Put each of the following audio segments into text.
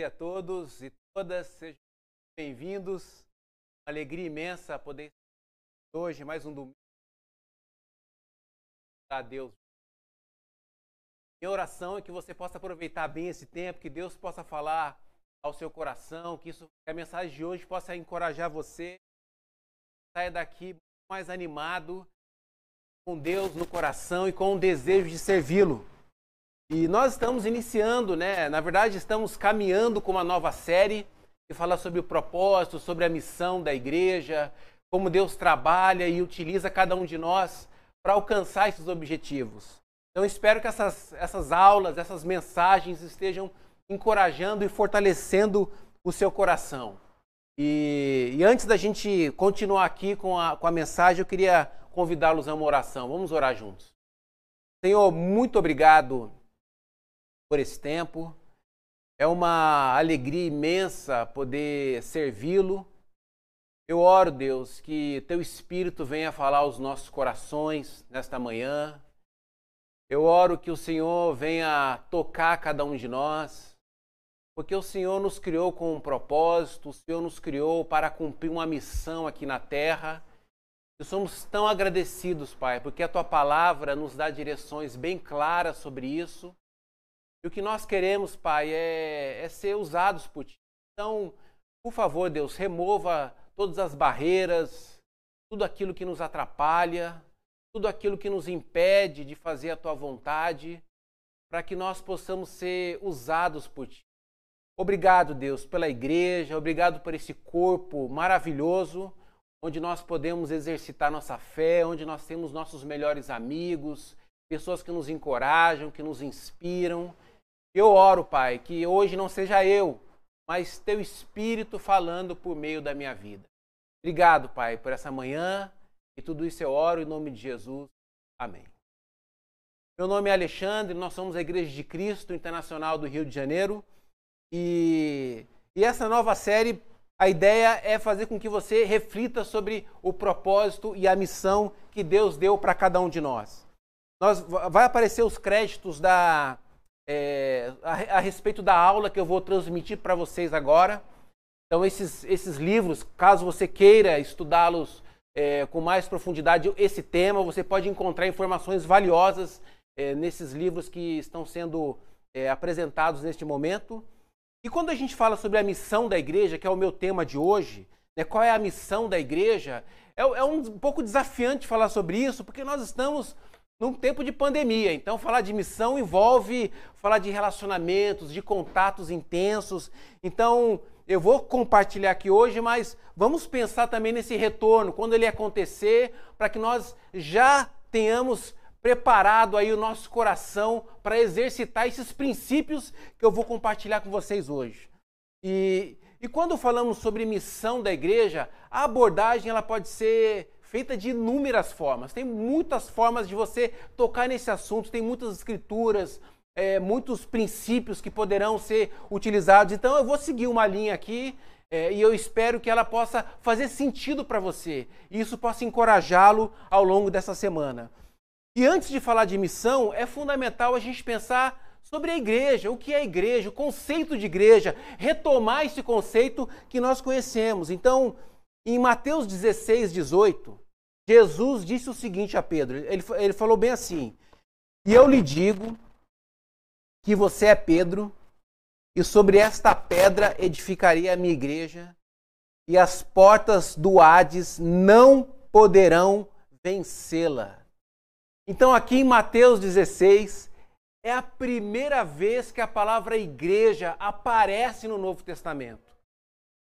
dia a todos e todas, sejam bem-vindos. Uma alegria imensa poder hoje, mais um domingo. A Deus. Minha oração é que você possa aproveitar bem esse tempo, que Deus possa falar ao seu coração, que, isso, que a mensagem de hoje possa encorajar você. Saia daqui mais animado, com Deus no coração e com o desejo de servi-lo. E nós estamos iniciando, né? Na verdade, estamos caminhando com uma nova série que fala sobre o propósito, sobre a missão da igreja, como Deus trabalha e utiliza cada um de nós para alcançar esses objetivos. Então, espero que essas, essas aulas, essas mensagens estejam encorajando e fortalecendo o seu coração. E, e antes da gente continuar aqui com a, com a mensagem, eu queria convidá-los a uma oração. Vamos orar juntos. Senhor, muito obrigado por esse tempo. É uma alegria imensa poder servi-lo. Eu oro, Deus, que teu Espírito venha falar aos nossos corações nesta manhã. Eu oro que o Senhor venha tocar cada um de nós, porque o Senhor nos criou com um propósito, o Senhor nos criou para cumprir uma missão aqui na terra. E somos tão agradecidos, Pai, porque a tua palavra nos dá direções bem claras sobre isso. E o que nós queremos, Pai, é, é ser usados por Ti. Então, por favor, Deus, remova todas as barreiras, tudo aquilo que nos atrapalha, tudo aquilo que nos impede de fazer a Tua vontade, para que nós possamos ser usados por Ti. Obrigado, Deus, pela igreja, obrigado por esse corpo maravilhoso, onde nós podemos exercitar nossa fé, onde nós temos nossos melhores amigos, pessoas que nos encorajam, que nos inspiram eu oro, Pai, que hoje não seja eu, mas teu Espírito falando por meio da minha vida. Obrigado, Pai, por essa manhã e tudo isso eu oro em nome de Jesus. Amém. Meu nome é Alexandre, nós somos a Igreja de Cristo Internacional do Rio de Janeiro e, e essa nova série, a ideia é fazer com que você reflita sobre o propósito e a missão que Deus deu para cada um de nós. nós. Vai aparecer os créditos da, é, a, a, respeito da aula que eu vou transmitir para vocês agora. Então, esses, esses livros, caso você queira estudá-los é, com mais profundidade, esse tema, você pode encontrar informações valiosas é, nesses livros que estão sendo é, apresentados neste momento. E quando a gente fala sobre a missão da igreja, que é o meu tema de hoje, né, qual é a missão da igreja, é, é um pouco desafiante falar sobre isso, porque nós estamos num tempo de pandemia. Então, falar de missão envolve falar de relacionamentos, de contatos intensos. Então, eu vou compartilhar aqui hoje, mas vamos pensar também nesse retorno, quando ele acontecer, para que nós já tenhamos preparado aí o nosso coração para exercitar esses princípios que eu vou compartilhar com vocês hoje. E, e quando falamos sobre missão da igreja, a abordagem ela pode ser feita de inúmeras formas. Tem muitas formas de você tocar nesse assunto, tem muitas escrituras, é, muitos princípios que poderão ser utilizados. Então eu vou seguir uma linha aqui é, e eu espero que ela possa fazer sentido para você e isso possa encorajá-lo ao longo dessa semana. E antes de falar de missão, é fundamental a gente pensar sobre a igreja, o que é a igreja, o conceito de igreja, retomar esse conceito que nós conhecemos. Então, em Mateus 16, 18, Jesus disse o seguinte a Pedro: ele, ele falou bem assim: E eu lhe digo que você é Pedro, e sobre esta pedra edificarei a minha igreja, e as portas do Hades não poderão vencê-la. Então, aqui em Mateus 16, é a primeira vez que a palavra igreja aparece no Novo Testamento.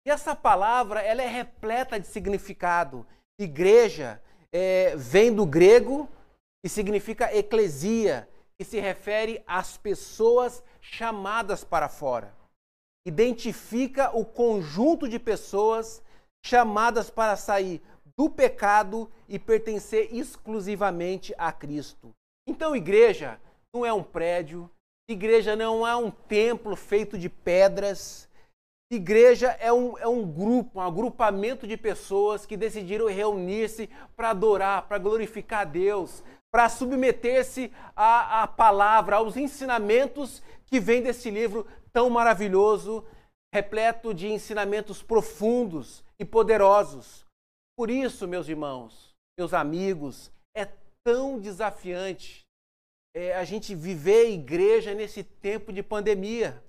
E essa palavra ela é repleta de significado. Igreja é, vem do grego e significa eclesia, que se refere às pessoas chamadas para fora. Identifica o conjunto de pessoas chamadas para sair do pecado e pertencer exclusivamente a Cristo. Então, igreja não é um prédio, igreja não é um templo feito de pedras, Igreja é um, é um grupo, um agrupamento de pessoas que decidiram reunir-se para adorar, para glorificar a Deus, para submeter-se à, à palavra, aos ensinamentos que vem desse livro tão maravilhoso repleto de ensinamentos profundos e poderosos. Por isso, meus irmãos, meus amigos, é tão desafiante é, a gente viver igreja nesse tempo de pandemia.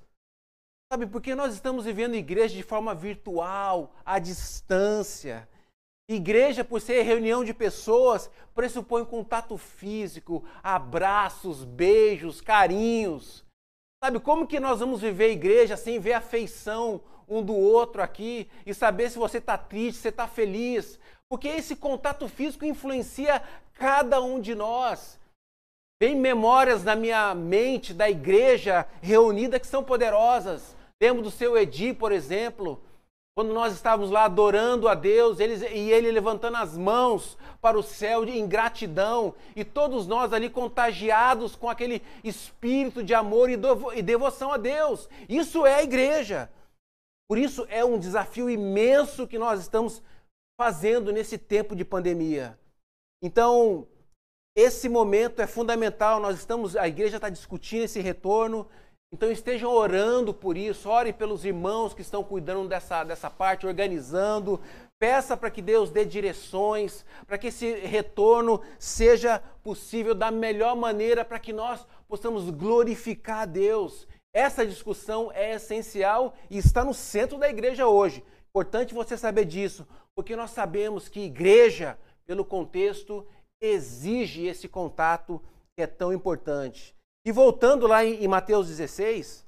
Sabe, porque nós estamos vivendo igreja de forma virtual, à distância. Igreja, por ser reunião de pessoas, pressupõe contato físico, abraços, beijos, carinhos. Sabe como que nós vamos viver igreja sem ver afeição um do outro aqui e saber se você está triste, se está feliz? Porque esse contato físico influencia cada um de nós. Vem memórias na minha mente da igreja reunida que são poderosas. Lembro do seu Edi, por exemplo, quando nós estávamos lá adorando a Deus eles, e ele levantando as mãos para o céu em gratidão, e todos nós ali contagiados com aquele espírito de amor e, e devoção a Deus. Isso é a igreja. Por isso é um desafio imenso que nós estamos fazendo nesse tempo de pandemia. Então, esse momento é fundamental. Nós estamos, a igreja está discutindo esse retorno então estejam orando por isso, ore pelos irmãos que estão cuidando dessa, dessa parte, organizando. Peça para que Deus dê direções, para que esse retorno seja possível da melhor maneira, para que nós possamos glorificar a Deus. Essa discussão é essencial e está no centro da igreja hoje. Importante você saber disso, porque nós sabemos que igreja, pelo contexto, exige esse contato que é tão importante. E voltando lá em, Mateus 16,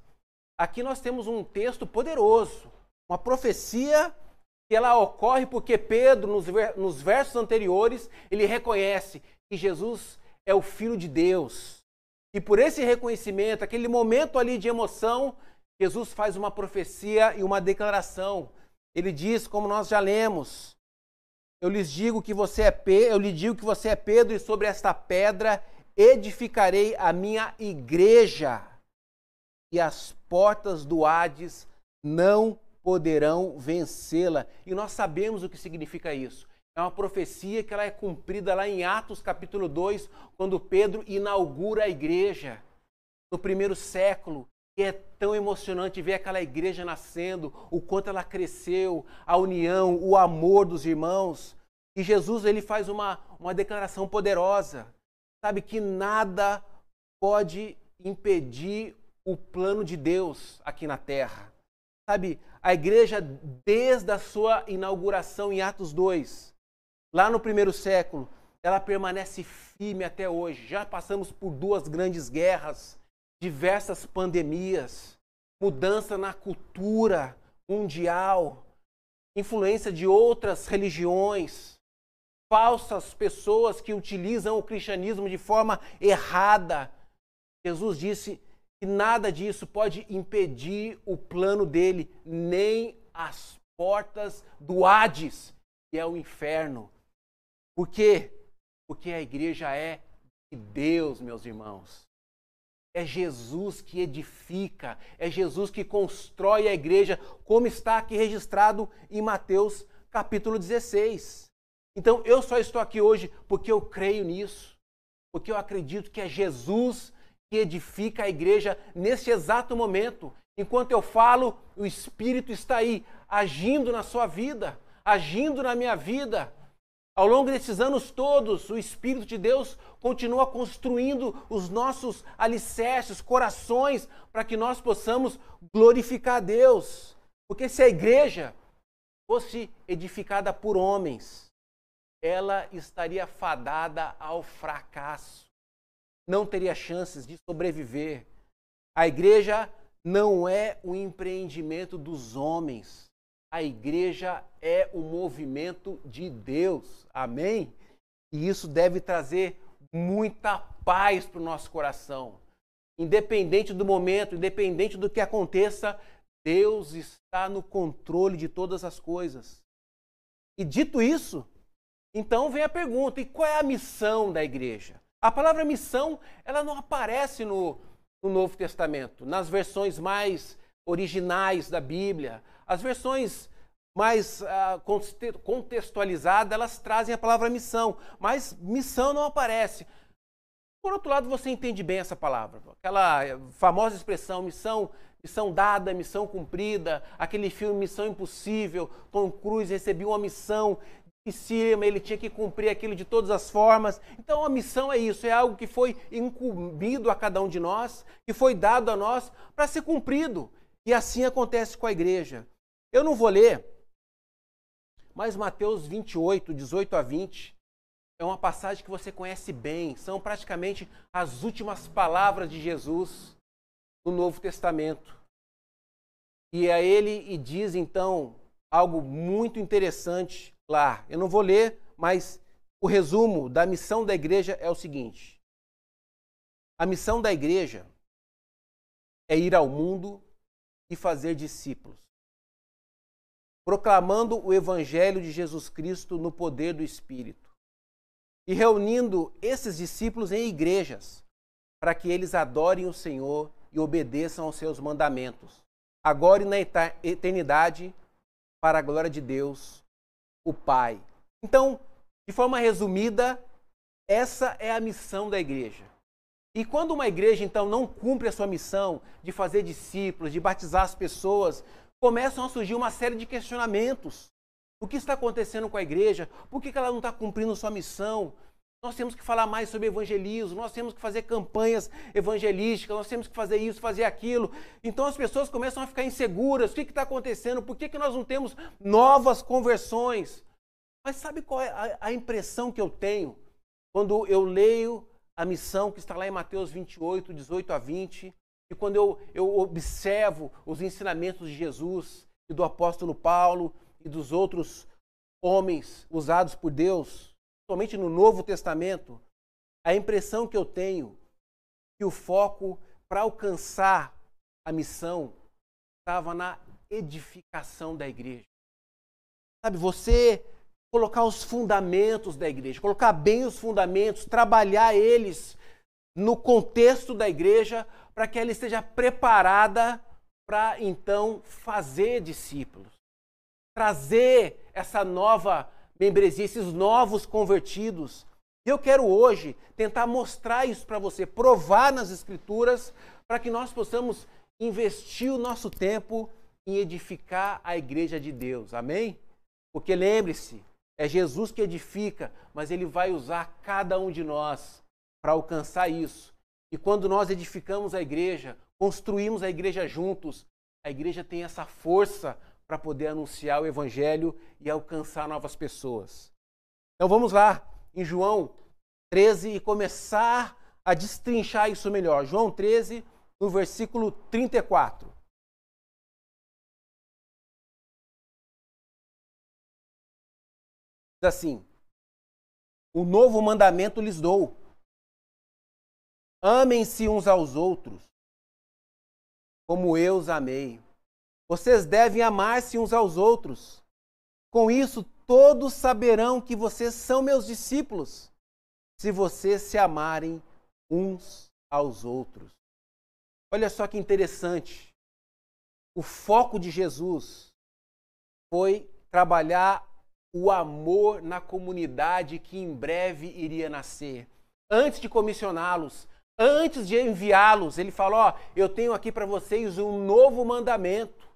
aqui nós temos um texto poderoso, uma profecia que ela ocorre porque Pedro, nos, nos versos anteriores, ele reconhece que Jesus é o Filho de Deus. E por esse reconhecimento, aquele momento ali de emoção, Jesus faz uma profecia e uma declaração. Ele diz, como nós já lemos, eu lhes digo que você é Pe eu lhe digo que você é Pedro e sobre esta pedra edificarei a minha igreja e as portas do Hades não poderão vencê-la. E nós sabemos o que significa isso. É uma profecia que ela é cumprida lá em Atos capítulo 2, quando Pedro inaugura a igreja no primeiro século. E é tão emocionante ver aquela igreja nascendo, o quanto ela cresceu, a união, o amor dos irmãos. E Jesus ele faz uma, uma declaração poderosa sabe que nada pode impedir o plano de Deus aqui na terra. Sabe, a igreja, desde a sua inauguração em Atos 2, lá no primeiro século, ela permanece firme até hoje. Já passamos por duas grandes guerras, diversas pandemias, mudança na cultura mundial, influência de outras religiões, falsas pessoas que utilizam o cristianismo de forma errada. Jesus disse que nada disso pode impedir o plano dele, nem as portas do Hades, que é o inferno. Por quê? Porque a igreja é de Deus, meus irmãos. É Jesus que edifica, é Jesus que constrói a igreja, como está aqui registrado em Mateus capítulo 16. Então eu só estou aqui hoje porque eu creio nisso, porque eu acredito que é Jesus que edifica a igreja nesse exato momento. Enquanto eu falo, o Espírito está aí, agindo na sua vida, agindo na minha vida. Ao longo desses anos todos, o Espírito de Deus continua construindo os nossos alicerces, corações, para que nós possamos glorificar a Deus. Porque se a igreja fosse edificada por homens, ela estaria fadada ao fracasso. Não teria chances de sobreviver. A igreja não é o empreendimento dos homens. A igreja é o movimento de Deus. Amém? E isso deve trazer muita paz para o nosso coração. Independente do momento, independente do que aconteça, Deus está no controle de todas as coisas. E dito isso, então vem a pergunta: e qual é a missão da igreja? A palavra missão ela não aparece no, no Novo Testamento, nas versões mais originais da Bíblia. As versões mais uh, contextualizadas, elas trazem a palavra missão, mas missão não aparece. Por outro lado, você entende bem essa palavra. Aquela famosa expressão, missão missão dada, missão cumprida. Aquele filme Missão Impossível, Tom Cruise recebeu uma missão cima, ele tinha que cumprir aquilo de todas as formas. Então a missão é isso, é algo que foi incumbido a cada um de nós, que foi dado a nós para ser cumprido. E assim acontece com a igreja. Eu não vou ler, mas Mateus 28, 18 a 20, é uma passagem que você conhece bem. São praticamente as últimas palavras de Jesus no Novo Testamento. E a ele e diz então algo muito interessante lá. Eu não vou ler, mas o resumo da missão da igreja é o seguinte: a missão da igreja é ir ao mundo e fazer discípulos, proclamando o evangelho de Jesus Cristo no poder do Espírito e reunindo esses discípulos em igrejas para que eles adorem o Senhor e obedeçam aos seus mandamentos, agora e na eternidade, para a glória de Deus, o Pai. Então, de forma resumida, essa é a missão da igreja. E quando uma igreja então não cumpre a sua missão de fazer discípulos, de batizar as pessoas, começam a surgir uma série de questionamentos. O que está acontecendo com a igreja? Por que ela não está cumprindo sua missão? Nós temos que falar mais sobre evangelismo, nós temos que fazer campanhas evangelísticas, nós temos que fazer isso, fazer aquilo. Então as pessoas começam a ficar inseguras: o que está acontecendo? Por que, que nós não temos novas conversões? Mas sabe qual é a, a impressão que eu tenho quando eu leio a missão que está lá em Mateus 28, 18 a 20, e quando eu, eu observo os ensinamentos de Jesus e do apóstolo Paulo e dos outros homens usados por Deus? Somente no Novo Testamento, a impressão que eu tenho que o foco para alcançar a missão estava na edificação da igreja. Sabe, você colocar os fundamentos da igreja, colocar bem os fundamentos, trabalhar eles no contexto da igreja para que ela esteja preparada para então fazer discípulos, trazer essa nova membresia, esses novos convertidos. E eu quero hoje tentar mostrar isso para você, provar nas Escrituras, para que nós possamos investir o nosso tempo em edificar a igreja de Deus. Amém? Porque lembre-se, é Jesus que edifica, mas ele vai usar cada um de nós para alcançar isso. E quando nós edificamos a igreja, construímos a igreja juntos, a igreja tem essa força para poder anunciar o evangelho e alcançar novas pessoas. Então vamos lá, em João 13 e começar a destrinchar isso melhor. João 13, no versículo 34. Diz assim: O novo mandamento lhes dou. Amem-se uns aos outros, como eu os amei. Vocês devem amar-se uns aos outros. Com isso, todos saberão que vocês são meus discípulos, se vocês se amarem uns aos outros. Olha só que interessante. O foco de Jesus foi trabalhar o amor na comunidade que em breve iria nascer. Antes de comissioná-los, antes de enviá-los, ele falou: eu tenho aqui para vocês um novo mandamento.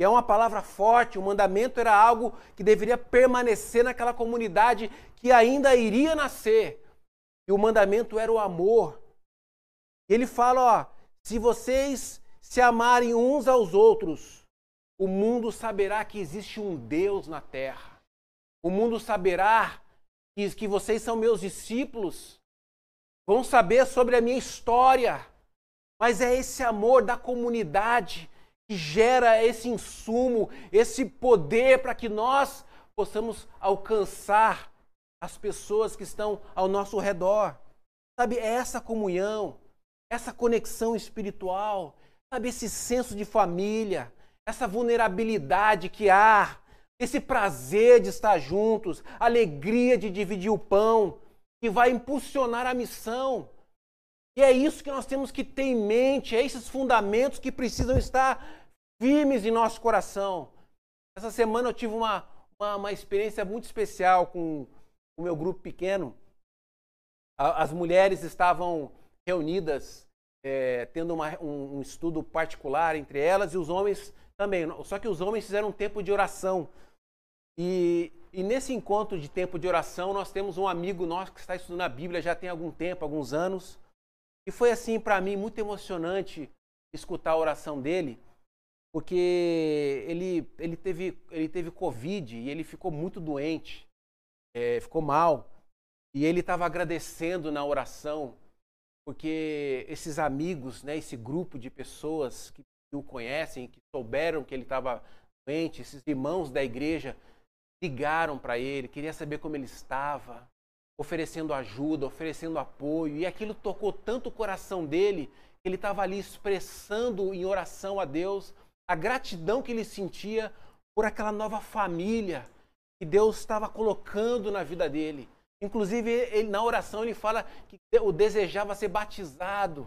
E é uma palavra forte, o mandamento era algo que deveria permanecer naquela comunidade que ainda iria nascer. E o mandamento era o amor. E ele fala, ó, se vocês se amarem uns aos outros, o mundo saberá que existe um Deus na terra. O mundo saberá que, que vocês são meus discípulos. Vão saber sobre a minha história. Mas é esse amor da comunidade gera esse insumo, esse poder para que nós possamos alcançar as pessoas que estão ao nosso redor. Sabe, é essa comunhão, essa conexão espiritual, sabe, esse senso de família, essa vulnerabilidade que há, esse prazer de estar juntos, alegria de dividir o pão, que vai impulsionar a missão. E é isso que nós temos que ter em mente, é esses fundamentos que precisam estar firmes em nosso coração. Essa semana eu tive uma, uma, uma experiência muito especial com o meu grupo pequeno. As mulheres estavam reunidas é, tendo uma, um, um estudo particular entre elas e os homens também. Só que os homens fizeram um tempo de oração. E, e, nesse encontro de tempo de oração, nós temos um amigo nosso que está estudando a Bíblia já tem algum tempo, alguns anos. E foi assim para mim muito emocionante escutar a oração dele, porque ele, ele, teve, ele teve Covid e ele ficou muito doente, é, ficou mal. E ele estava agradecendo na oração, porque esses amigos, né, esse grupo de pessoas que o conhecem, que souberam que ele estava doente, esses irmãos da igreja ligaram para ele, queria saber como ele estava, oferecendo ajuda, oferecendo apoio, e aquilo tocou tanto o coração dele, que ele estava ali expressando em oração a Deus a gratidão que ele sentia por aquela nova família que Deus estava colocando na vida dele. Inclusive, ele, na oração, ele fala que o desejava ser batizado,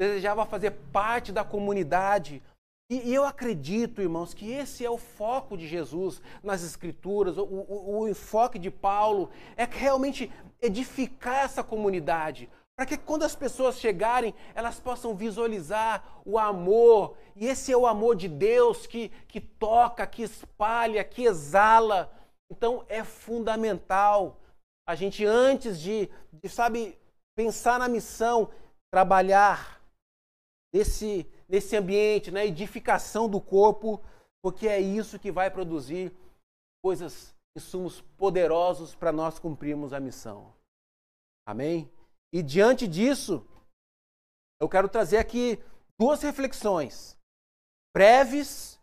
desejava fazer parte da comunidade. E, e, eu acredito, irmãos, que esse é o foco de Jesus nas Escrituras, o, o, o enfoque de Paulo é realmente edificar essa comunidade, para que quando as pessoas chegarem, elas possam visualizar o amor, e esse é o amor de Deus que, que toca, que espalha, que exala. Então é fundamental a gente, antes de, de sabe, pensar na missão, trabalhar nesse, nesse ambiente, na edificação do corpo, porque é isso que vai produzir coisas, insumos poderosos para nós cumprirmos a missão. Amém? E diante disso, eu quero trazer aqui duas reflexões breves,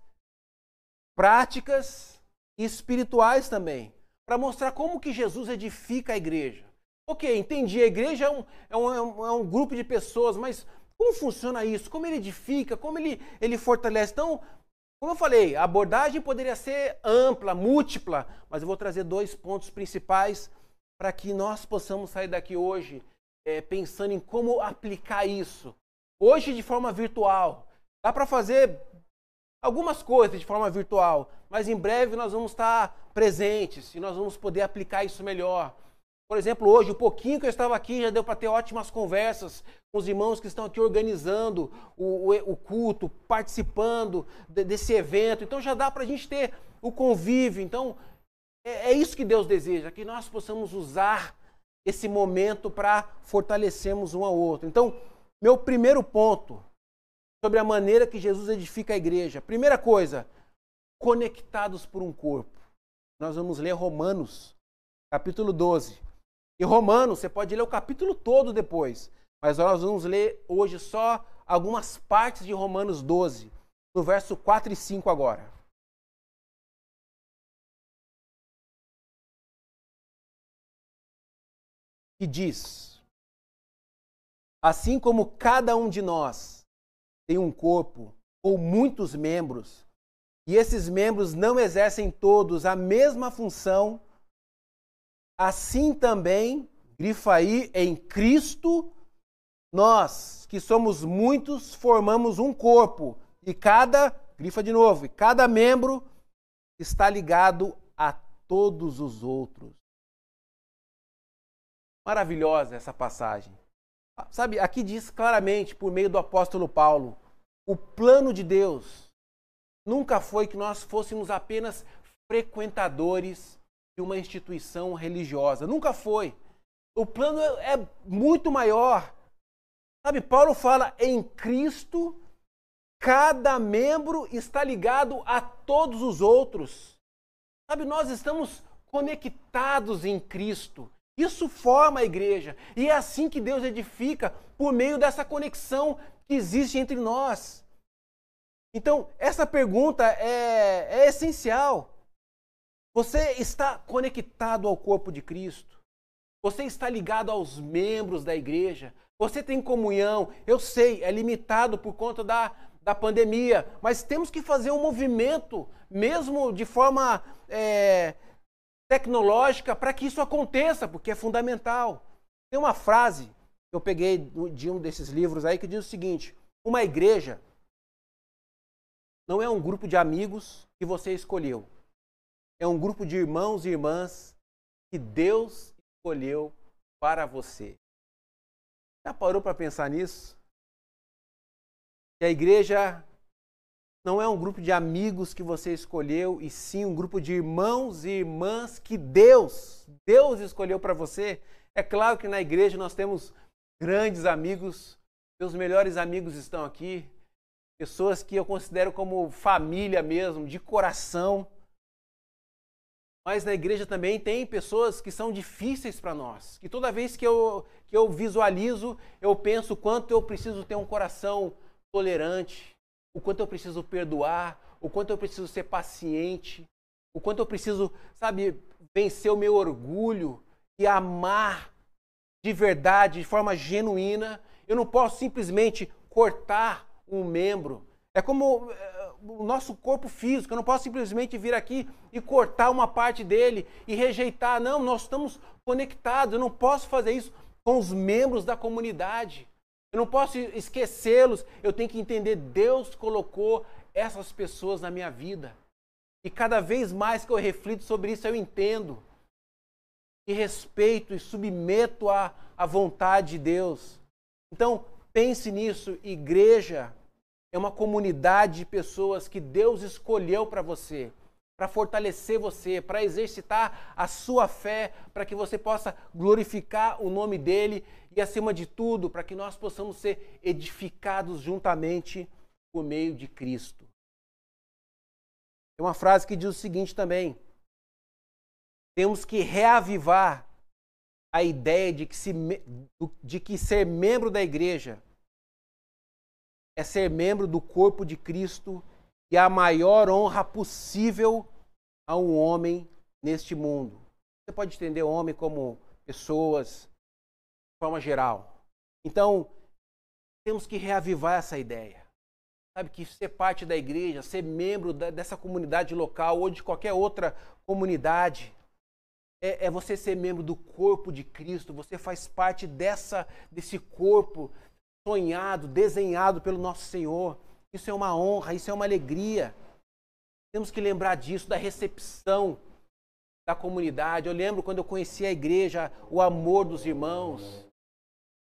práticas e espirituais também para mostrar como que Jesus edifica a igreja. Ok, entendi, a igreja é um, é um, é um grupo de pessoas, mas como funciona isso? Como ele edifica? Como ele, ele fortalece? Então, como eu falei, a abordagem poderia ser ampla, múltipla, mas eu vou trazer dois pontos principais para que nós possamos sair daqui hoje é, pensando em como aplicar isso. Hoje, de forma virtual, dá para fazer algumas coisas de forma virtual, mas em breve nós vamos estar presentes e nós vamos poder aplicar isso melhor. Por exemplo, hoje, o pouquinho que eu estava aqui já deu para ter ótimas conversas com os irmãos que estão aqui organizando o, o, o culto, participando de, desse evento. Então já dá para a gente ter o convívio. Então é, é isso que Deus deseja, que nós possamos usar esse momento para fortalecermos um ao outro. Então, meu primeiro ponto sobre a maneira que Jesus edifica a igreja. Primeira coisa, conectados por um corpo. Nós vamos ler Romanos, capítulo 12. E Romanos, você pode ler o capítulo todo depois, mas nós vamos ler hoje só algumas partes de Romanos 12, no verso 4 e 5 agora. Que diz: Assim como cada um de nós tem um corpo ou muitos membros, e esses membros não exercem todos a mesma função, assim também, grifa aí, em Cristo, nós, que somos muitos, formamos um corpo, e cada, grifa de novo, e cada membro está ligado a todos os outros. Maravilhosa essa passagem. Sabe, aqui diz claramente, por meio do apóstolo Paulo, o plano de Deus nunca foi que nós fôssemos apenas frequentadores de uma instituição religiosa. Nunca foi. O plano é muito maior. Sabe, Paulo fala em Cristo, cada membro está ligado a todos os outros. Sabe, nós estamos conectados em Cristo. Isso forma a igreja. E é assim que Deus edifica, por meio dessa conexão que existe entre nós. Então, essa pergunta é, é essencial. Você está conectado ao corpo de Cristo? Você está ligado aos membros da igreja? Você tem comunhão? Eu sei, é limitado por conta da, da pandemia, mas temos que fazer um movimento, mesmo de forma é, tecnológica para que isso aconteça, porque é fundamental. Tem uma frase que eu peguei de um desses livros aí que diz o seguinte: uma igreja não é um grupo de amigos que você escolheu. É um grupo de irmãos e irmãs que Deus escolheu para você. Já parou para pensar nisso? que a igreja não é um grupo de amigos que você escolheu, e sim um grupo de irmãos e irmãs que Deus, Deus escolheu para você. É claro que na igreja nós temos grandes amigos, meus melhores amigos estão aqui, pessoas que eu considero como família mesmo, de coração. Mas na igreja também tem pessoas que são difíceis para nós, que toda vez que eu, que eu visualizo, eu penso quanto eu preciso ter um coração tolerante, o quanto eu preciso perdoar, o quanto eu preciso ser paciente, o quanto eu preciso, sabe, vencer o meu orgulho e amar de verdade, de forma genuína. Eu não posso simplesmente cortar um membro. É como eh, o nosso corpo físico, eu não posso simplesmente vir aqui e cortar uma parte dele e rejeitar. Não, nós estamos conectados. Eu não posso fazer isso com os membros da comunidade. Eu não posso esquecê-los. Eu tenho que entender: Deus colocou essas pessoas na minha vida. E cada vez mais que eu reflito sobre isso, eu entendo. E respeito e submeto à, à vontade de Deus. Então, pense nisso, igreja é uma comunidade de pessoas que Deus escolheu para você, para fortalecer você, para exercitar a sua fé, para que você possa glorificar o nome dele e, acima de tudo, para que nós possamos ser edificados juntamente por meio de Cristo. Tem uma frase que diz o seguinte também: temos que reavivar a ideia de que, se, de que ser membro da igreja é ser membro do corpo de Cristo e a maior honra possível a um homem neste mundo. Você pode entender homem como pessoas, de forma geral. Então, temos que reavivar essa ideia. Sabe que ser parte da igreja, ser membro da, dessa comunidade local ou de qualquer outra comunidade, é, é, você ser membro do corpo de Cristo. Você faz parte dessa, desse corpo, sonhado, desenhado pelo nosso Senhor. Isso é uma honra, isso é uma alegria. Temos que lembrar disso, da recepção da comunidade. Eu lembro quando eu conheci a igreja, o amor dos irmãos.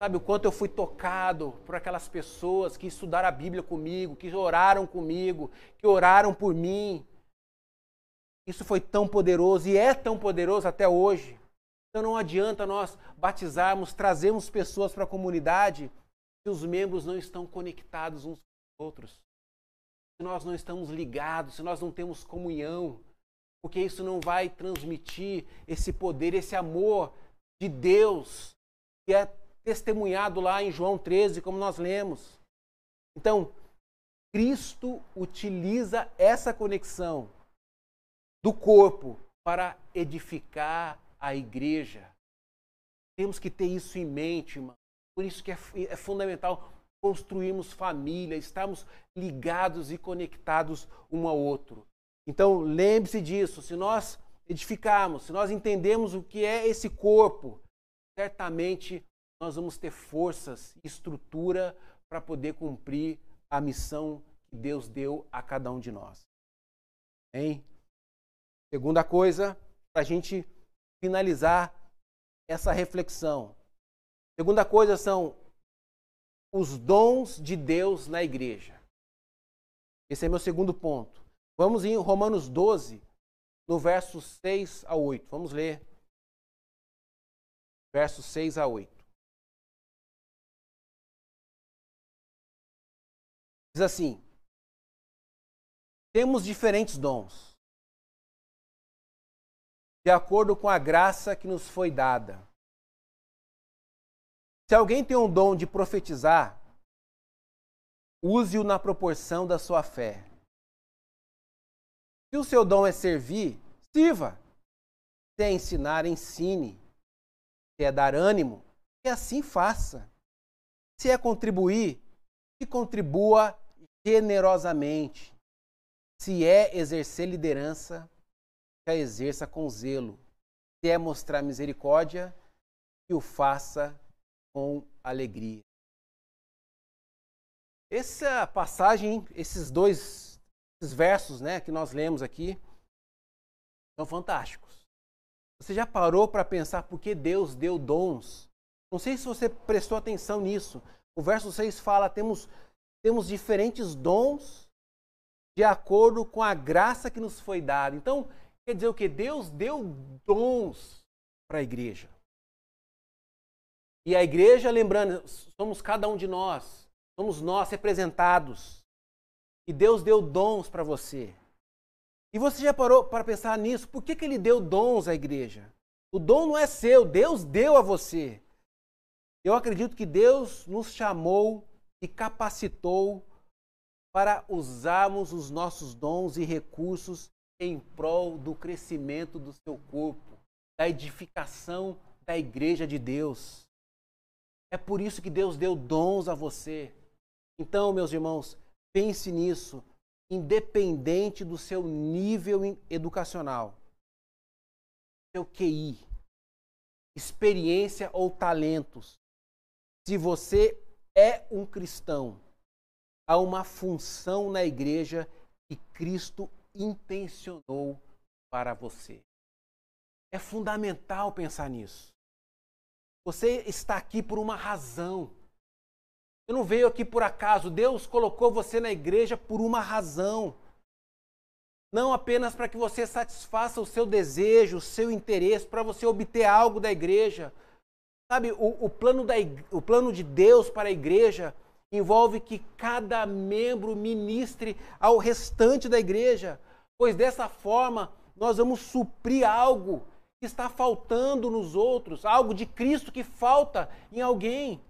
Sabe o quanto eu fui tocado por aquelas pessoas que estudaram a Bíblia comigo, que oraram comigo, que oraram por mim. Isso foi tão poderoso e é tão poderoso até hoje. Então não adianta nós batizarmos, trazermos pessoas para a comunidade se os membros não estão conectados uns outros, se nós não estamos ligados, se nós não temos comunhão, porque isso não vai transmitir esse poder, esse amor de Deus que é testemunhado lá em João 13, como nós lemos. Então, Cristo utiliza essa conexão do corpo para edificar a igreja. Temos que ter isso em mente, irmão. Por isso que é, é fundamental construirmos família, estarmos ligados e conectados um ao outro. Então, lembre-se disso. Se nós edificarmos, se nós entendemos o que é esse corpo, certamente nós vamos ter forças e estrutura para poder cumprir a missão que Deus deu a cada um de nós. Hein? Segunda coisa, para a gente finalizar essa reflexão. Segunda coisa são os dons de Deus na igreja. Esse é meu segundo ponto. Vamos em Romanos 12, no verso 6 a 8. Vamos ler. Versos 6 a 8. Diz assim: Temos diferentes dons, de acordo com a graça que nos foi dada. Se alguém tem um dom de profetizar, use-o na proporção da sua fé. Se o seu dom é servir, sirva. Se é ensinar, ensine. Se é dar ânimo, que assim faça. Se é contribuir, que contribua generosamente. Se é exercer liderança, que a exerça com zelo. Se é mostrar misericórdia, que o faça com alegria. Essa passagem, esses dois esses versos né, que nós lemos aqui, são fantásticos. Você já parou para pensar por que Deus deu dons? Não sei se você prestou atenção nisso. O verso 6 fala: temos temos diferentes dons de acordo com a graça que nos foi dada. Então, quer dizer o que? Deus deu dons para a igreja. E a igreja, lembrando, somos cada um de nós, somos nós representados. E Deus deu dons para você. E você já parou para pensar nisso? Por que, que ele deu dons à igreja? O dom não é seu, Deus deu a você. Eu acredito que Deus nos chamou e capacitou para usarmos os nossos dons e recursos em prol do crescimento do seu corpo, da edificação da igreja de Deus. É por isso que Deus deu dons a você. Então, meus irmãos, pense nisso, independente do seu nível educacional, seu QI, experiência ou talentos. Se você é um cristão, há uma função na igreja que Cristo intencionou para você. É fundamental pensar nisso. Você está aqui por uma razão. Você não veio aqui por acaso. Deus colocou você na igreja por uma razão. Não apenas para que você satisfaça o seu desejo, o seu interesse, para você obter algo da igreja. Sabe, o, o, plano da, o plano de Deus para a igreja envolve que cada membro ministre ao restante da igreja, pois dessa forma nós vamos suprir algo que está faltando nos outros, algo de Cristo que falta em alguém.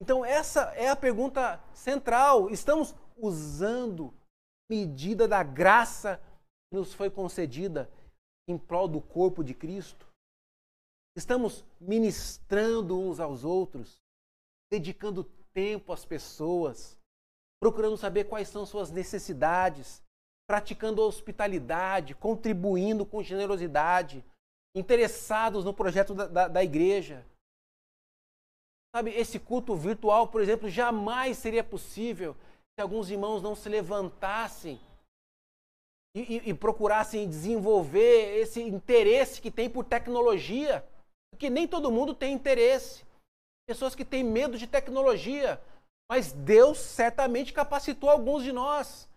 Então, essa é a pergunta central. Estamos usando medida da graça que nos foi concedida em prol do corpo de Cristo? Estamos ministrando uns aos outros, dedicando tempo às pessoas, procurando saber quais são suas necessidades, praticando hospitalidade, contribuindo com generosidade, interessados no projeto da, da, da igreja. Sabe, esse culto virtual, por exemplo, jamais seria possível se alguns irmãos não se levantassem e, e, e procurassem desenvolver esse interesse que tem por tecnologia. Porque nem todo mundo tem interesse. Pessoas que têm medo de tecnologia. Mas Deus certamente capacitou alguns de nós.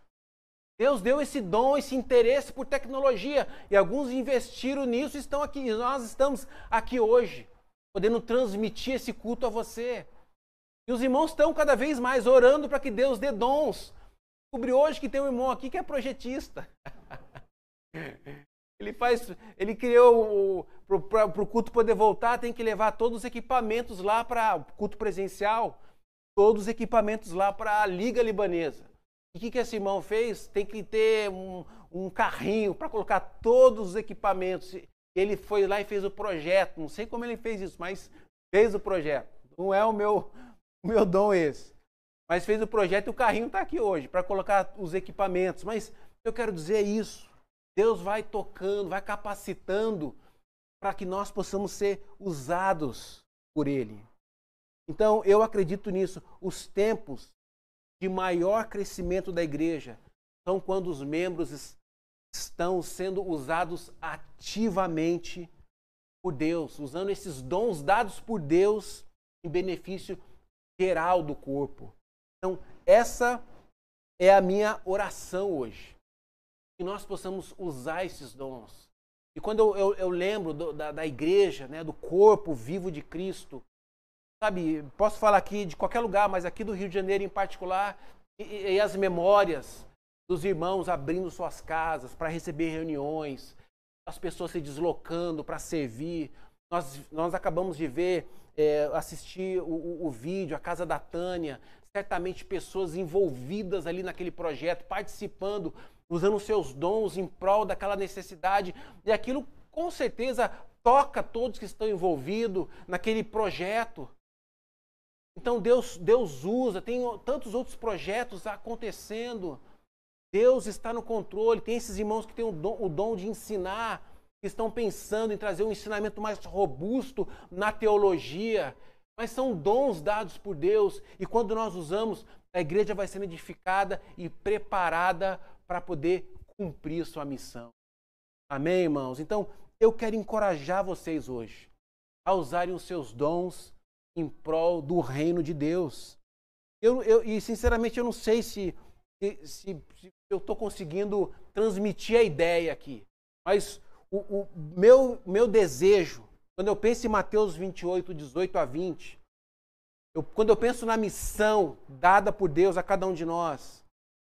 Deus deu esse dom, esse interesse por tecnologia. E alguns investiram nisso e estão aqui. Nós estamos aqui hoje, podendo transmitir esse culto a você. E os irmãos estão cada vez mais orando para que Deus dê dons. Descobri hoje que tem um irmão aqui que é projetista. ele faz, ele criou para o culto poder voltar, tem que levar todos os equipamentos lá para o culto presencial, todos os equipamentos lá para a Liga Libanesa. E o que, que esse irmão fez? Tem que ter um, um carrinho para colocar todos os equipamentos. Ele foi lá e fez o projeto. Não sei como ele fez isso, mas fez o projeto. Não é o meu, o meu dom esse. Mas fez o projeto e o carrinho está aqui hoje para colocar os equipamentos. Mas eu quero dizer isso. Deus vai tocando, vai capacitando para que nós possamos ser usados por Ele. Então, eu acredito nisso. Os tempos de maior crescimento da igreja são quando os membros estão sendo usados ativamente por Deus, usando esses dons dados por Deus em benefício geral do corpo. Então, essa é a minha oração hoje. Que nós possamos usar esses dons. E quando eu, eu, eu lembro do, da, da igreja, né, do corpo vivo de Cristo, sabe, posso falar aqui de qualquer lugar, mas aqui do Rio de Janeiro em particular, e, e as memórias dos irmãos abrindo suas casas para receber reuniões, as pessoas se deslocando para servir. Nós, nós acabamos de ver é, assistir o, o, o vídeo, a casa da Tânia, certamente pessoas envolvidas ali naquele projeto, participando, usando seus dons em prol daquela necessidade, e aquilo com certeza toca todos que estão envolvidos naquele projeto. Então Deus, Deus usa, tem tantos outros projetos acontecendo. Deus está no controle, tem esses irmãos que têm o dom, o dom de ensinar, que estão pensando em trazer um ensinamento mais robusto na teologia, mas são dons dados por Deus e quando nós usamos, a igreja vai sendo edificada e preparada para poder cumprir sua missão. Amém, irmãos? Então, eu quero encorajar vocês hoje a usarem os seus dons em prol do reino de Deus. Eu, eu, e sinceramente eu não sei se, se, se, eu estou conseguindo transmitir a ideia aqui. Mas o, o, meu, meu desejo, quando eu penso em Mateus 28, 18 a 20, eu, quando eu penso na missão dada por Deus a cada um de nós,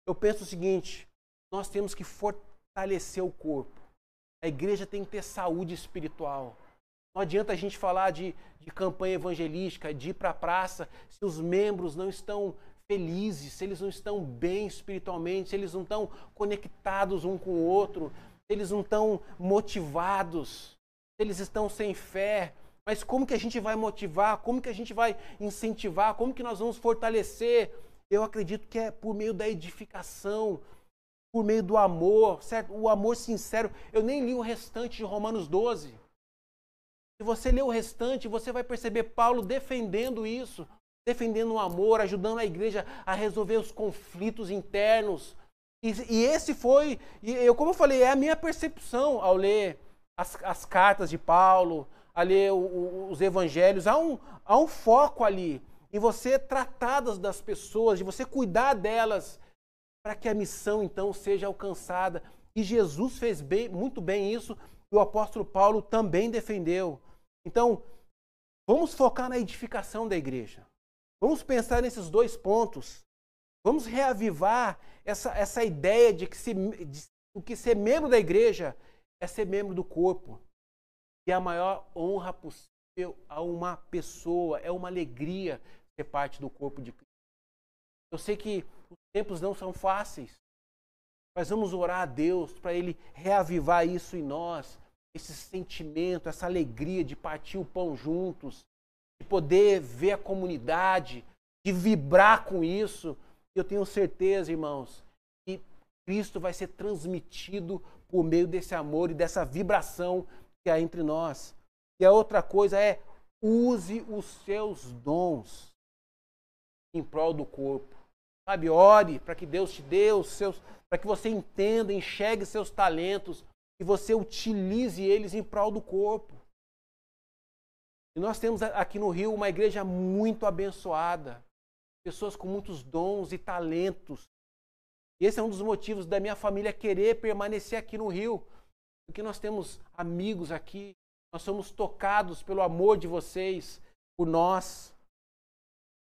eu penso o seguinte: nós temos que fortalecer o corpo. A igreja tem que ter saúde espiritual. Não adianta a gente falar de, de campanha evangelística, de ir para a praça, se os membros não estão felizes, se eles não estão bem espiritualmente, se eles não estão conectados um com o outro, se eles não estão motivados, se eles estão sem fé. Mas como que a gente vai motivar? Como que a gente vai incentivar? Como que nós vamos fortalecer? Eu acredito que é por meio da edificação, por meio do amor, certo? O amor sincero. Eu nem li o restante de Romanos 12. Se você ler o restante, você vai perceber Paulo defendendo isso, defendendo o amor, ajudando a igreja a resolver os conflitos internos. E, e esse foi, e eu como eu falei, é a minha percepção ao ler as, as cartas de Paulo, a ler o, o, os evangelhos. Há um, há um foco ali em você tratar das pessoas, de você cuidar delas, para que a missão então seja alcançada. E Jesus fez bem, muito bem isso, e o apóstolo Paulo também defendeu. Então, vamos focar na edificação da igreja. Vamos pensar nesses dois pontos. Vamos reavivar essa, essa ideia de que, se, de, o que ser membro da igreja é ser membro do corpo. E a maior honra possível a uma pessoa, é uma alegria ser parte do corpo de Cristo. Eu sei que os tempos não são fáceis, mas vamos orar a Deus para Ele reavivar isso em nós, esse sentimento, essa alegria de partir o pão juntos, de poder ver a comunidade, de vibrar com isso. Eu tenho certeza, irmãos, que Cristo vai ser transmitido por meio desse amor e dessa vibração que há entre nós. E a outra coisa é use os seus dons em prol do corpo. Sabe, ore para que Deus te dê os seus, para que você entenda, enxergue seus talentos, e você utilize eles em prol do corpo. E nós temos aqui no Rio uma igreja muito abençoada, pessoas com muitos dons e talentos. E esse é um dos motivos da minha família querer permanecer aqui no Rio, porque nós temos amigos aqui, nós somos tocados pelo amor de vocês por nós.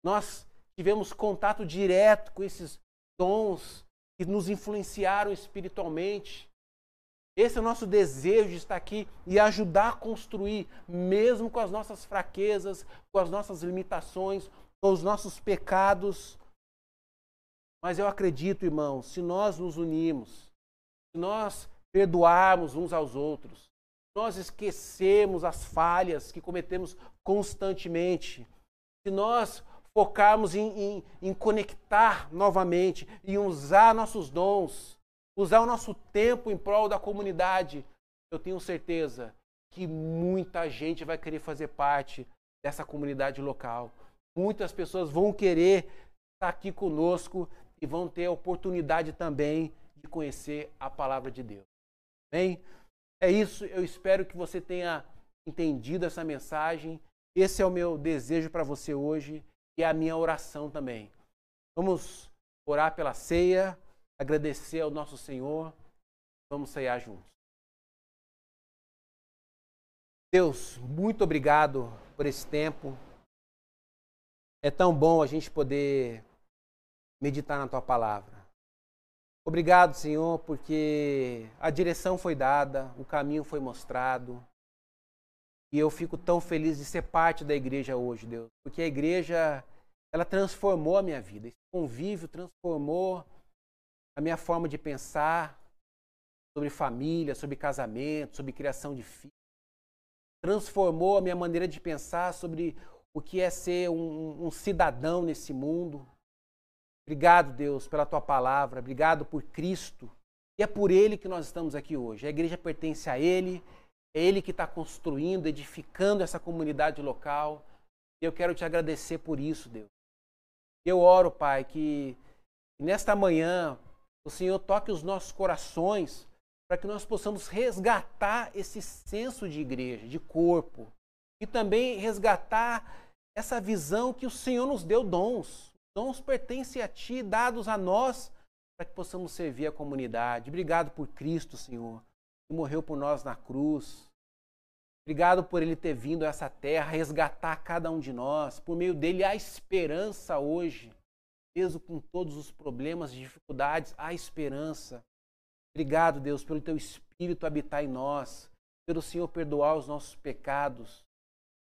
Nós tivemos contato direto com esses dons que nos influenciaram espiritualmente. Esse é o nosso desejo de estar aqui e ajudar a construir, mesmo com as nossas fraquezas, com as nossas limitações, com os nossos pecados. Mas eu acredito, irmãos, se nós nos unirmos, se nós perdoarmos uns aos outros, se nós esquecermos as falhas que cometemos constantemente, se nós focarmos em, em, em conectar novamente e usar nossos dons, usar o nosso tempo em prol da comunidade, eu tenho certeza que muita gente vai querer fazer parte dessa comunidade local. Muitas pessoas vão querer estar aqui conosco e vão ter a oportunidade também de conhecer a palavra de Deus. Bem, é isso. Eu espero que você tenha entendido essa mensagem. Esse é o meu desejo para você hoje e a minha oração também. Vamos orar pela ceia agradecer ao nosso Senhor. Vamos ceiar juntos. Deus, muito obrigado por esse tempo. É tão bom a gente poder meditar na tua palavra. Obrigado, Senhor, porque a direção foi dada, o caminho foi mostrado. E eu fico tão feliz de ser parte da igreja hoje, Deus, porque a igreja ela transformou a minha vida. Esse convívio transformou a minha forma de pensar sobre família, sobre casamento, sobre criação de filhos. Transformou a minha maneira de pensar sobre o que é ser um, um cidadão nesse mundo. Obrigado, Deus, pela tua palavra. Obrigado por Cristo. E é por Ele que nós estamos aqui hoje. A igreja pertence a Ele. É Ele que está construindo, edificando essa comunidade local. Eu quero te agradecer por isso, Deus. Eu oro, Pai, que nesta manhã o Senhor toque os nossos corações para que nós possamos resgatar esse senso de igreja, de corpo, e também resgatar essa visão que o Senhor nos deu dons, dons pertencem a Ti, dados a nós, para que possamos servir a comunidade. Obrigado por Cristo, Senhor, que morreu por nós na cruz. Obrigado por Ele ter vindo a essa terra resgatar cada um de nós. Por meio dele há esperança hoje. Mesmo com todos os problemas e dificuldades, há esperança. Obrigado, Deus, pelo Teu Espírito habitar em nós, pelo Senhor perdoar os nossos pecados.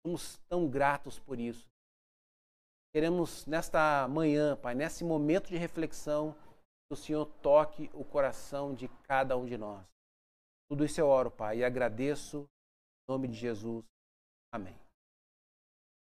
Somos tão gratos por isso. Queremos nesta manhã, Pai, nesse momento de reflexão, que o Senhor toque o coração de cada um de nós. Tudo isso eu oro, Pai, e agradeço em nome de Jesus. Amém.